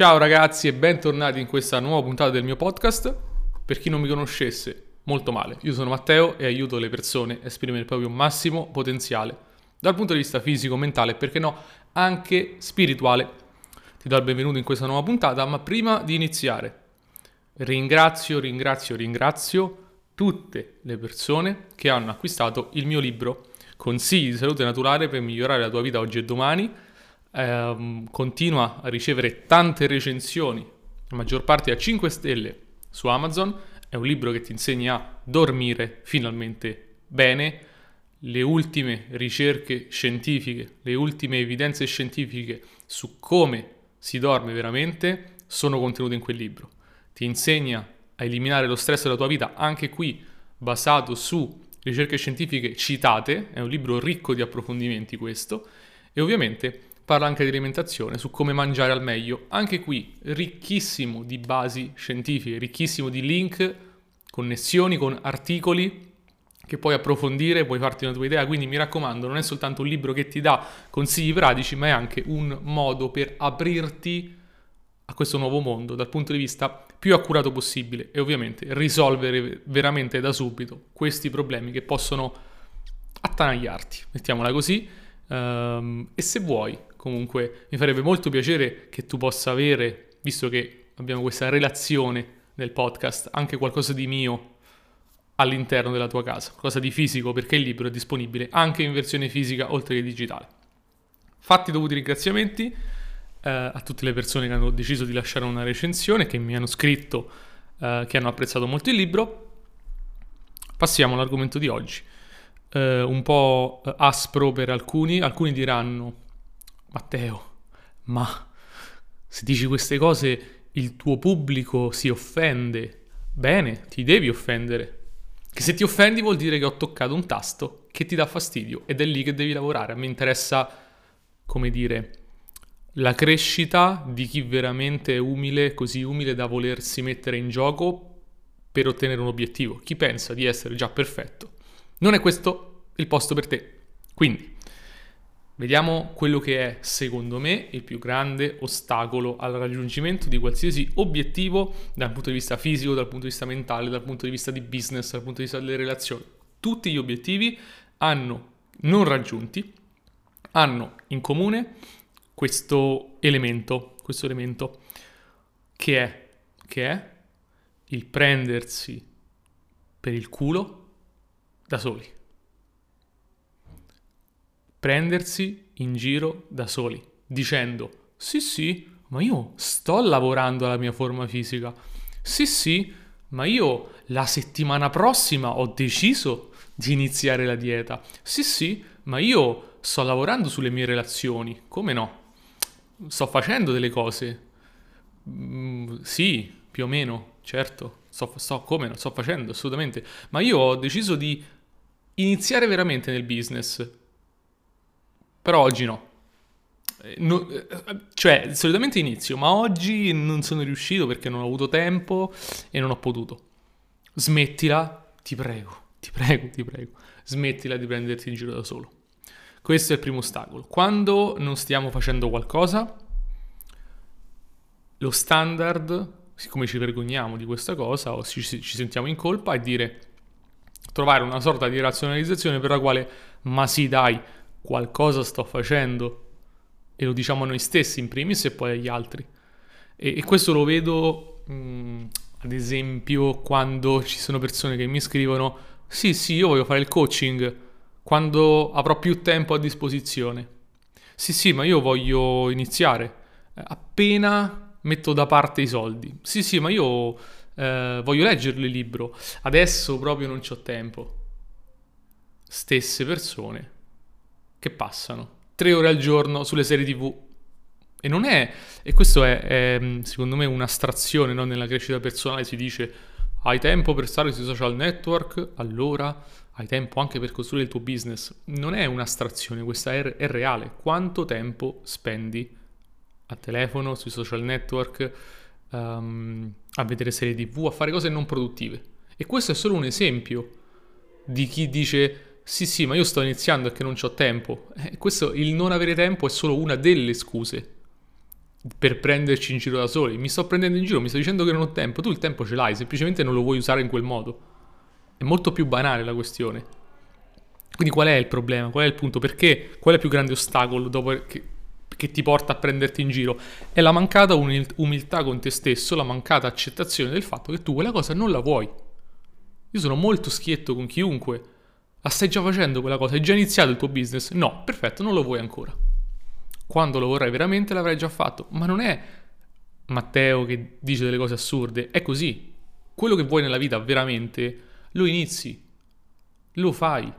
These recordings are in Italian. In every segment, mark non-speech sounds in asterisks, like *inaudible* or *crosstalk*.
Ciao ragazzi e bentornati in questa nuova puntata del mio podcast. Per chi non mi conoscesse, molto male. Io sono Matteo e aiuto le persone a esprimere il proprio massimo potenziale dal punto di vista fisico, mentale e perché no, anche spirituale. Ti do il benvenuto in questa nuova puntata, ma prima di iniziare ringrazio, ringrazio, ringrazio tutte le persone che hanno acquistato il mio libro Consigli di salute naturale per migliorare la tua vita oggi e domani ehm, continua a ricevere tante recensioni, la maggior parte a 5 stelle su Amazon. È un libro che ti insegna a dormire finalmente bene. Le ultime ricerche scientifiche, le ultime evidenze scientifiche su come si dorme veramente sono contenute in quel libro. Ti insegna a eliminare lo stress della tua vita, anche qui basato su ricerche scientifiche citate, è un libro ricco di approfondimenti questo, e ovviamente parla anche di alimentazione, su come mangiare al meglio. Anche qui ricchissimo di basi scientifiche, ricchissimo di link, connessioni con articoli che puoi approfondire, puoi farti una tua idea. Quindi mi raccomando, non è soltanto un libro che ti dà consigli pratici, ma è anche un modo per aprirti a questo nuovo mondo dal punto di vista più accurato possibile e ovviamente risolvere veramente da subito questi problemi che possono attanagliarti, mettiamola così. Um, e se vuoi comunque mi farebbe molto piacere che tu possa avere, visto che abbiamo questa relazione nel podcast, anche qualcosa di mio all'interno della tua casa, qualcosa di fisico, perché il libro è disponibile anche in versione fisica oltre che digitale. Fatti dovuti ringraziamenti eh, a tutte le persone che hanno deciso di lasciare una recensione, che mi hanno scritto, eh, che hanno apprezzato molto il libro. Passiamo all'argomento di oggi. Eh, un po' aspro per alcuni, alcuni diranno Matteo, ma se dici queste cose il tuo pubblico si offende. Bene, ti devi offendere. Che se ti offendi vuol dire che ho toccato un tasto che ti dà fastidio ed è lì che devi lavorare. A me interessa, come dire, la crescita di chi veramente è umile, così umile da volersi mettere in gioco per ottenere un obiettivo. Chi pensa di essere già perfetto. Non è questo il posto per te. Quindi, Vediamo quello che è, secondo me, il più grande ostacolo al raggiungimento di qualsiasi obiettivo dal punto di vista fisico, dal punto di vista mentale, dal punto di vista di business, dal punto di vista delle relazioni. Tutti gli obiettivi hanno non raggiunti, hanno in comune questo elemento, questo elemento che è, che è il prendersi per il culo da soli prendersi in giro da soli, dicendo sì sì, ma io sto lavorando alla mia forma fisica, sì sì, ma io la settimana prossima ho deciso di iniziare la dieta, sì sì, ma io sto lavorando sulle mie relazioni, come no? Sto facendo delle cose, mm, sì, più o meno, certo, sto, sto come no, sto facendo assolutamente, ma io ho deciso di iniziare veramente nel business, però oggi no. Eh, no. Eh, cioè, solitamente inizio, ma oggi non sono riuscito perché non ho avuto tempo e non ho potuto. Smettila, ti prego, ti prego, ti prego. Smettila di prenderti in giro da solo. Questo è il primo ostacolo. Quando non stiamo facendo qualcosa, lo standard, siccome ci vergogniamo di questa cosa o ci, ci sentiamo in colpa, è dire trovare una sorta di razionalizzazione per la quale, ma sì, dai, qualcosa sto facendo e lo diciamo a noi stessi in primis e poi agli altri. E, e questo lo vedo mh, mm, ad esempio quando ci sono persone che mi scrivono sì sì io voglio fare il coaching quando avrò più tempo a disposizione. Sì sì ma io voglio iniziare appena metto da parte i soldi. Sì sì ma io eh, voglio leggerlo il libro adesso proprio non ho tempo. Stesse persone che passano tre ore al giorno sulle serie tv. E non è, e questo è, è secondo me un'astrazione no? nella crescita personale, si dice hai tempo per stare sui social network, allora hai tempo anche per costruire il tuo business. Non è un'astrazione, questa è, è reale. Quanto tempo spendi a telefono, sui social network, um, a vedere serie tv, a fare cose non produttive? E questo è solo un esempio di chi dice sì, sì, ma io sto iniziando e che non ho tempo. Eh, questo, il non avere tempo è solo una delle scuse. per prenderci in giro da soli. Mi sto prendendo in giro, mi sto dicendo che non ho tempo. Tu il tempo ce l'hai, semplicemente non lo vuoi usare in quel modo. È molto più banale la questione. Quindi qual è il problema? Qual è il punto? Perché? Qual è il più grande ostacolo che, che ti porta a prenderti in giro? È la mancata umiltà con te stesso, la mancata accettazione del fatto che tu quella cosa non la vuoi. Io sono molto schietto con chiunque. La stai già facendo quella cosa? Hai già iniziato il tuo business? No, perfetto, non lo vuoi ancora. Quando lo vorrai veramente l'avrai già fatto. Ma non è Matteo che dice delle cose assurde, è così. Quello che vuoi nella vita veramente lo inizi, lo fai.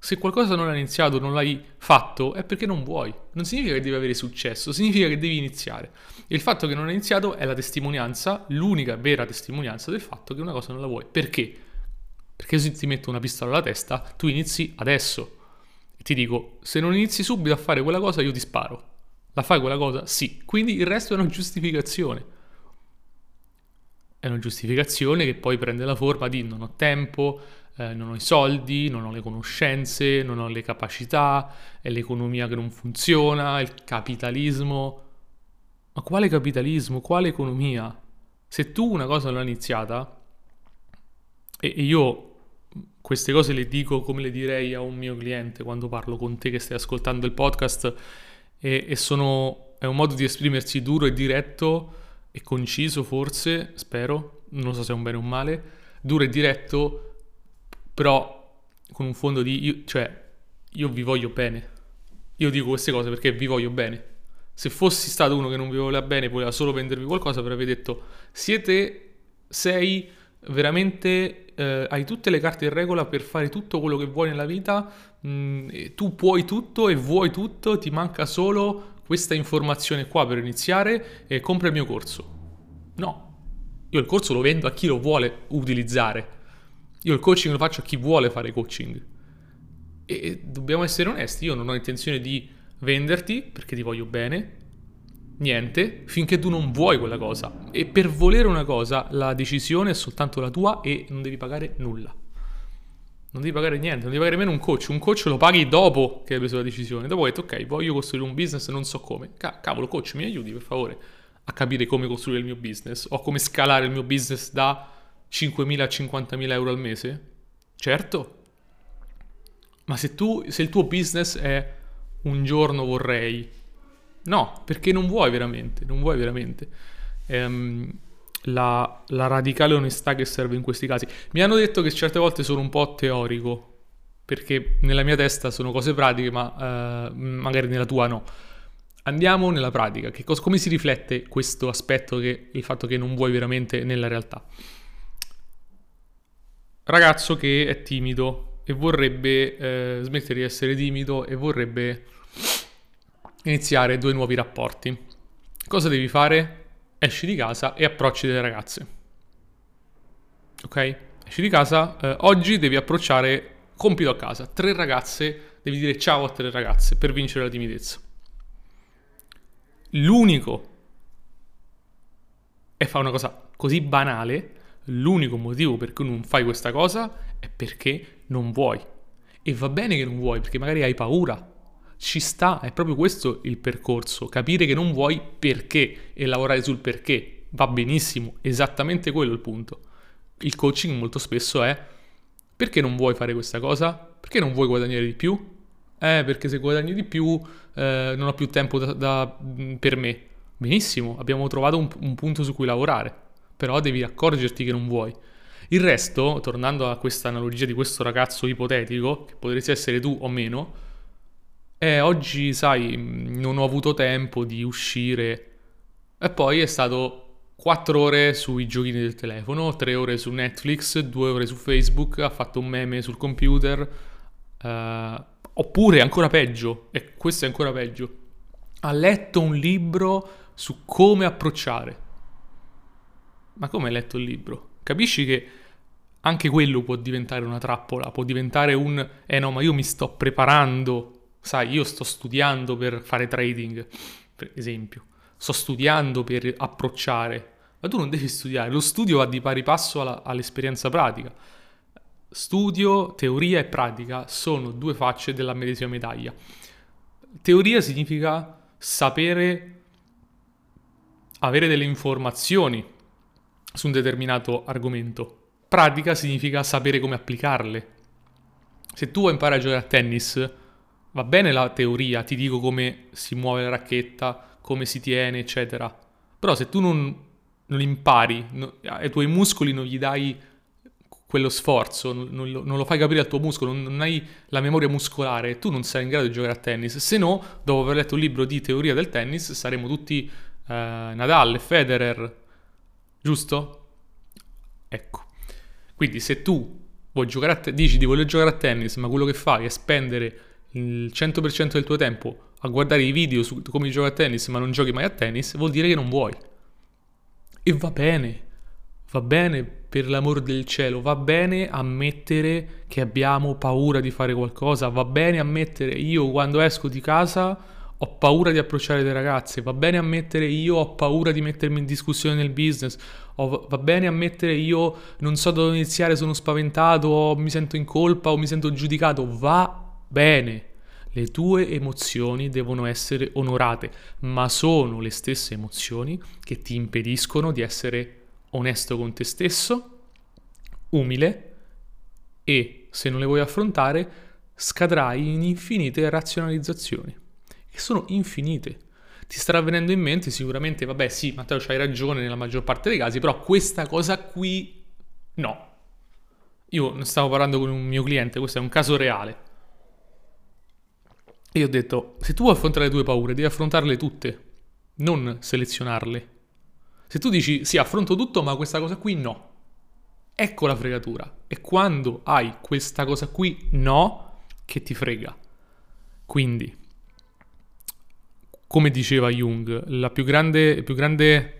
Se qualcosa non hai iniziato, non l'hai fatto, è perché non vuoi. Non significa che devi avere successo, significa che devi iniziare. E il fatto che non hai iniziato è la testimonianza, l'unica vera testimonianza del fatto che una cosa non la vuoi. Perché? Perché se ti metto una pistola alla testa, tu inizi adesso ti dico, se non inizi subito a fare quella cosa io ti sparo. La fai quella cosa? Sì. Quindi il resto è una giustificazione. È una giustificazione che poi prende la forma di non ho tempo, eh, non ho i soldi, non ho le conoscenze, non ho le capacità, è l'economia che non funziona, il capitalismo. Ma quale capitalismo? Quale economia? Se tu una cosa l'hai iniziata, e io queste cose le dico come le direi a un mio cliente quando parlo con te che stai ascoltando il podcast e, e sono, è un modo di esprimersi duro e diretto e conciso forse, spero, non so se è un bene o un male, duro e diretto, però con un fondo di, io, cioè, io vi voglio bene. Io dico queste cose perché vi voglio bene. Se fossi stato uno che non vi voleva bene, voleva solo vendervi qualcosa, avrei detto, siete, sei veramente eh, hai tutte le carte in regola per fare tutto quello che vuoi nella vita, mm, tu puoi tutto e vuoi tutto, ti manca solo questa informazione qua per iniziare e compra il mio corso. No, io il corso lo vendo a chi lo vuole utilizzare. Io il coaching lo faccio a chi vuole fare coaching. E dobbiamo essere onesti, io non ho intenzione di venderti perché ti voglio bene, niente finché tu non vuoi quella cosa. E per volere una cosa la decisione è soltanto la tua e non devi pagare nulla. Non devi pagare niente, non devi pagare nemmeno un coach. Un coach lo paghi dopo che hai preso la decisione. Dopo hai detto, ok, voglio costruire un business, non so come. cavolo, coach, mi aiuti per favore a capire come costruire il mio business o come scalare il mio business da 5.000 a 50.000 euro al mese? Certo. Ma se tu, se il tuo business è un giorno vorrei, No, perché non vuoi veramente, non vuoi veramente. Ehm, la, la, radicale onestà che serve in questi casi. Mi hanno detto che certe volte sono un po' teorico, perché nella mia testa sono cose pratiche, ma eh, magari nella tua no. Andiamo nella pratica, cosa, come si riflette questo aspetto, che, il fatto che non vuoi veramente nella realtà? Ragazzo che è timido e vorrebbe eh, smettere di essere timido e vorrebbe iniziare due nuovi rapporti. Cosa devi fare? Esci di casa e approcci delle ragazze. Ok? Esci di casa, eh, oggi devi approcciare compito a casa, tre ragazze, devi dire ciao a tre ragazze per vincere la timidezza. L'unico, e fa una cosa così banale, l'unico motivo per cui non fai questa cosa è perché non vuoi. E va bene che non vuoi, perché magari hai paura, ci sta, è proprio questo il percorso, capire che non vuoi perché e lavorare sul perché, va benissimo, esattamente quello è il punto. Il coaching molto spesso è perché non vuoi fare questa cosa? Perché non vuoi guadagnare di più? Eh, perché se guadagni di più eh, non ho più tempo da, da, per me. Benissimo, abbiamo trovato un, un punto su cui lavorare, però devi accorgerti che non vuoi. Il resto, tornando a questa analogia di questo ragazzo ipotetico, che potresti essere tu o meno, e oggi, sai, non ho avuto tempo di uscire. E poi è stato 4 ore sui giochini del telefono, 3 ore su Netflix, 2 ore su Facebook, ha fatto un meme sul computer. Uh, oppure, ancora peggio, e questo è ancora peggio, ha letto un libro su come approcciare. Ma come hai letto il libro? Capisci che anche quello può diventare una trappola, può diventare un... Eh no, ma io mi sto preparando sai, io sto studiando per fare trading, per esempio, sto studiando per approcciare, ma tu non devi studiare, lo studio va di pari passo alla, all'esperienza pratica. Studio, teoria e pratica sono due facce della medesima medaglia. Teoria significa sapere avere delle informazioni su un determinato argomento. Pratica significa sapere come applicarle. Se tu vuoi imparare a giocare a tennis, va bene la teoria, ti dico come si muove la racchetta, come si tiene, eccetera. Però se tu non, non impari, no, ai tuoi muscoli non gli dai quello sforzo, non, non, non, lo fai capire al tuo muscolo, non, non, hai la memoria muscolare, tu non sei in grado di giocare a tennis. Se no, dopo aver letto un libro di teoria del tennis, saremo tutti eh, Nadal, Federer, giusto? Ecco. Quindi se tu vuoi giocare a te- dici di voler giocare a tennis, ma quello che fai è spendere il 100% del tuo tempo a guardare i video su come giochi a tennis, ma non giochi mai a tennis, vuol dire che non vuoi. E va bene, va bene per l'amor del cielo, va bene ammettere che abbiamo paura di fare qualcosa, va bene ammettere io quando esco di casa ho paura di approcciare le ragazze, va bene ammettere io ho paura di mettermi in discussione nel business, o va bene ammettere io non so dove iniziare, sono spaventato, o mi sento in colpa o mi sento giudicato, va bene. Le tue emozioni devono essere onorate, ma sono le stesse emozioni che ti impediscono di essere onesto con te stesso, umile e, se non le vuoi affrontare, scadrai in infinite razionalizzazioni che sono infinite. Ti starà venendo in mente sicuramente, vabbè sì, Matteo c'hai ragione nella maggior parte dei casi, però questa cosa qui no. Io ne stavo parlando con un mio cliente, questo è un caso reale. E io ho detto, se tu vuoi affrontare le tue paure, devi affrontarle tutte, non selezionarle. Se tu dici, sì, affronto tutto, ma questa cosa qui no. Ecco la fregatura. E quando hai questa cosa qui no, che ti frega. Quindi, come diceva Jung, la più grande, più grande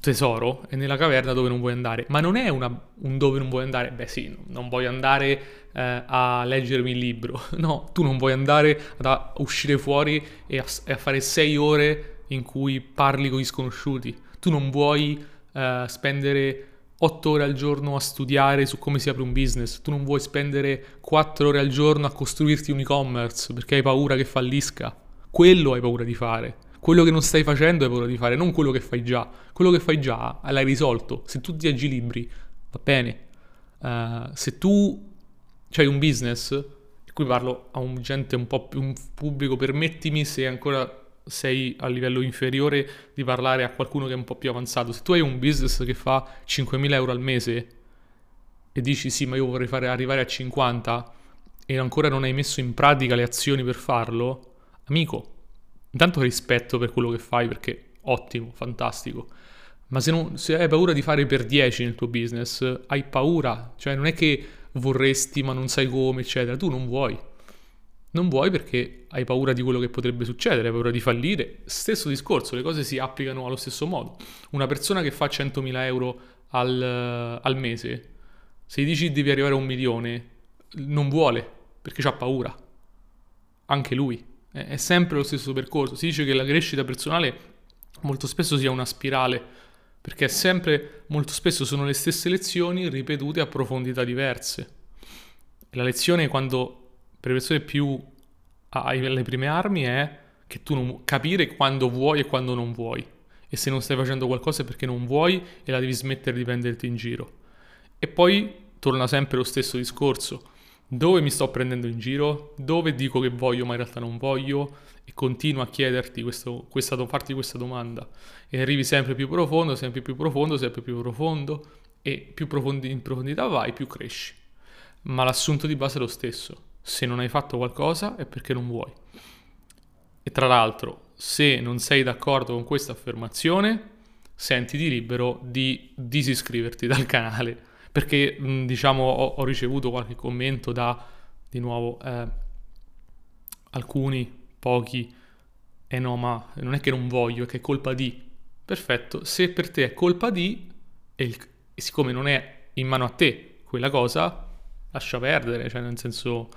tesoro è nella caverna dove non vuoi andare. Ma non è una, un dove non vuoi andare, beh sì, non voglio andare eh, a leggermi il libro. *laughs* No, tu non vuoi andare a uscire fuori e a, e a, fare sei ore in cui parli con gli sconosciuti. Tu non vuoi eh, spendere otto ore al giorno a studiare su come si apre un business. Tu non vuoi spendere quattro ore al giorno a costruirti un e-commerce perché hai paura che fallisca quello hai paura di fare. Quello che non stai facendo hai paura di fare, non quello che fai già. Quello che fai già l'hai risolto. Se tu ti aggi libri, va bene. Uh, se tu hai un business, qui parlo a un gente un po' più un pubblico, permettimi se ancora sei a livello inferiore di parlare a qualcuno che è un po' più avanzato. Se tu hai un business che fa 5.000 euro al mese e dici sì, ma io vorrei fare, arrivare a 50 e ancora non hai messo in pratica le azioni per farlo, amico, intanto rispetto per quello che fai perché ottimo, fantastico. Ma se, non, se hai paura di fare per 10 nel tuo business, hai paura, cioè non è che vorresti ma non sai come, eccetera, tu non vuoi. Non vuoi perché hai paura di quello che potrebbe succedere, hai paura di fallire. Stesso discorso, le cose si applicano allo stesso modo. Una persona che fa 100.000 euro al, al mese, se gli dici devi arrivare a un milione, non vuole perché ha paura. Anche lui è sempre lo stesso percorso. Si dice che la crescita personale molto spesso sia una spirale, perché sempre, molto spesso sono le stesse lezioni ripetute a profondità diverse. La lezione quando, per le persone più alle prime armi, è che tu non capire quando vuoi e quando non vuoi. E se non stai facendo qualcosa è perché non vuoi e la devi smettere di prenderti in giro. E poi torna sempre lo stesso discorso dove mi sto prendendo in giro, dove dico che voglio ma in realtà non voglio? E continuo a chiederti questo, questa, farti questa domanda. E arrivi sempre più profondo, sempre più profondo, sempre più profondo. E più profondi, in profondità vai, più cresci. Ma l'assunto di base è lo stesso, se non hai fatto qualcosa è perché non vuoi. E tra l'altro, se non sei d'accordo con questa affermazione, sentiti libero di disiscriverti dal canale perché diciamo ho, ho, ricevuto qualche commento da di nuovo eh, alcuni, pochi, e eh no ma non è che non voglio, è che è colpa di. Perfetto, se per te è colpa di e, il, e siccome non è in mano a te quella cosa, lascia perdere, cioè nel senso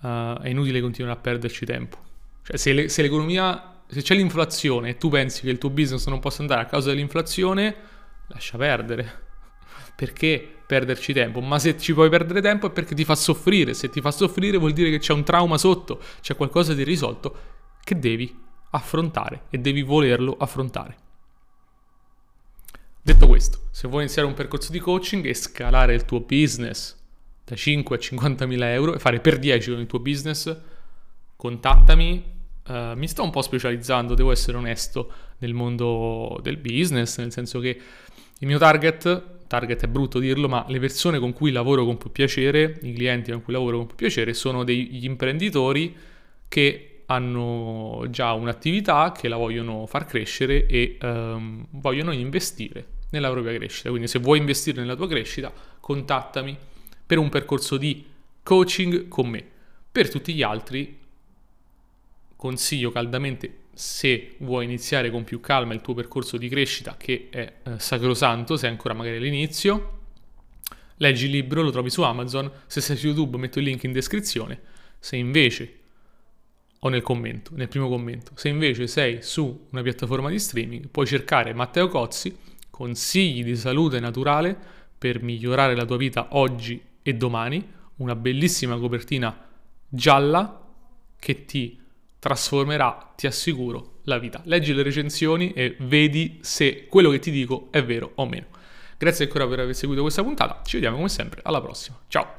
uh, è inutile continuare a perderci tempo. Cioè se, le, se l'economia, se c'è l'inflazione e tu pensi che il tuo business non possa andare a causa dell'inflazione, lascia perdere perché perderci tempo? Ma se ci puoi perdere tempo è perché ti fa soffrire. Se ti fa soffrire vuol dire che c'è un trauma sotto, c'è qualcosa di risolto che devi affrontare e devi volerlo affrontare. questo. Se vuoi iniziare un percorso di coaching e scalare il tuo business da 5 a 50 mila euro e fare per 10 con il tuo business, contattami. Uh, mi sto un po' specializzando, devo essere onesto, nel mondo del business, nel senso che il mio target, target è brutto dirlo, ma le persone con cui lavoro con più piacere, i clienti con cui lavoro con più piacere, sono degli imprenditori che hanno già un'attività, che la vogliono far crescere e um, vogliono investire nella propria crescita. Quindi se vuoi investire nella tua crescita, contattami per un percorso di coaching con me. Per tutti gli altri consiglio caldamente se vuoi iniziare con più calma il tuo percorso di crescita che è eh, sacrosanto, sei ancora magari all'inizio, leggi il libro, lo trovi su Amazon, se sei su YouTube metto il link in descrizione, se invece o nel commento, nel primo commento, se invece sei su una piattaforma di streaming, puoi cercare Matteo Cozzi, consigli di salute naturale per migliorare la tua vita oggi e domani, una bellissima copertina gialla che ti trasformerà, ti assicuro, la vita. Leggi le recensioni e vedi se quello che ti dico è vero o meno. Grazie ancora per aver seguito questa puntata, ci vediamo come sempre alla prossima. Ciao!